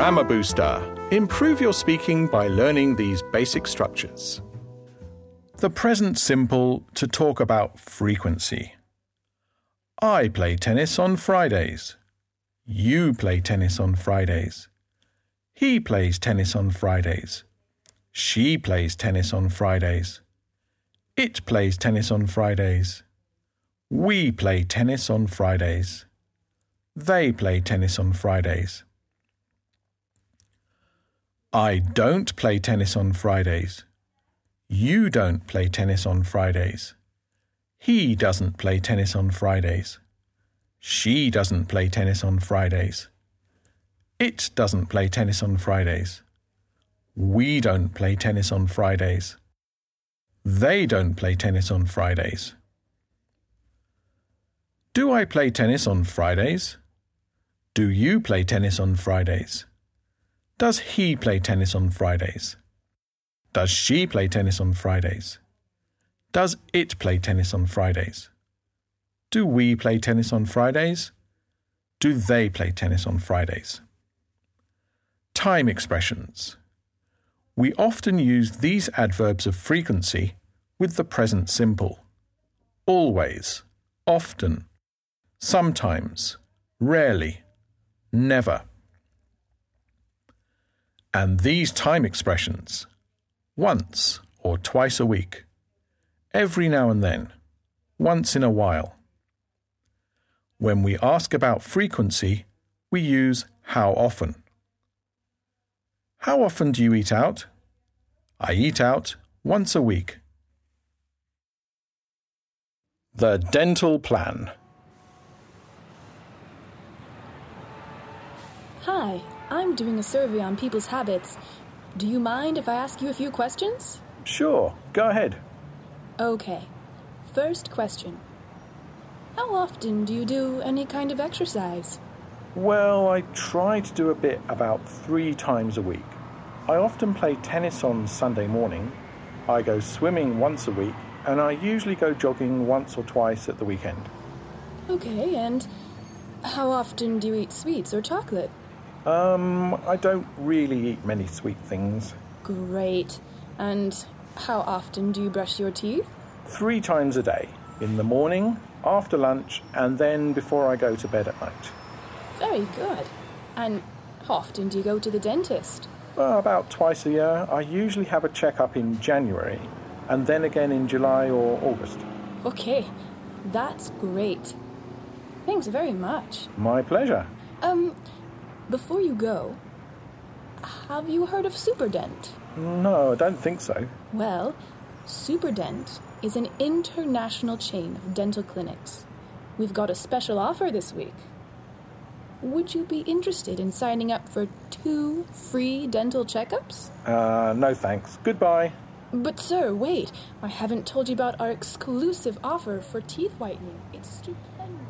Grammar Booster. Improve your speaking by learning these basic structures. The present simple to talk about frequency. I play tennis on Fridays. You play tennis on Fridays. He plays tennis on Fridays. She plays tennis on Fridays. It plays tennis on Fridays. We play tennis on Fridays. They play tennis on Fridays. I don't play tennis on Fridays. You don't play tennis on Fridays. He doesn't play tennis on Fridays. She doesn't play tennis on Fridays. It doesn't play tennis on Fridays. We don't play tennis on Fridays. They don't play tennis on Fridays. Do I play tennis on Fridays? Do you play tennis on Fridays? Does he play tennis on Fridays? Does she play tennis on Fridays? Does it play tennis on Fridays? Do we play tennis on Fridays? Do they play tennis on Fridays? Time expressions. We often use these adverbs of frequency with the present simple. Always, often, sometimes, rarely, never. And these time expressions once or twice a week, every now and then, once in a while. When we ask about frequency, we use how often. How often do you eat out? I eat out once a week. The Dental Plan. Hi, I'm doing a survey on people's habits. Do you mind if I ask you a few questions? Sure, go ahead. Okay. First question How often do you do any kind of exercise? Well, I try to do a bit about three times a week. I often play tennis on Sunday morning, I go swimming once a week, and I usually go jogging once or twice at the weekend. Okay, and how often do you eat sweets or chocolate? Um, I don't really eat many sweet things. Great. And how often do you brush your teeth? Three times a day in the morning, after lunch, and then before I go to bed at night. Very good. And how often do you go to the dentist? Well, about twice a year. I usually have a checkup in January and then again in July or August. Okay, that's great. Thanks very much. My pleasure. Um, before you go, have you heard of Superdent? No, I don't think so. Well, Superdent is an international chain of dental clinics. We've got a special offer this week. Would you be interested in signing up for two free dental checkups? Uh, no thanks. Goodbye. But, sir, wait. I haven't told you about our exclusive offer for teeth whitening. It's stupendous.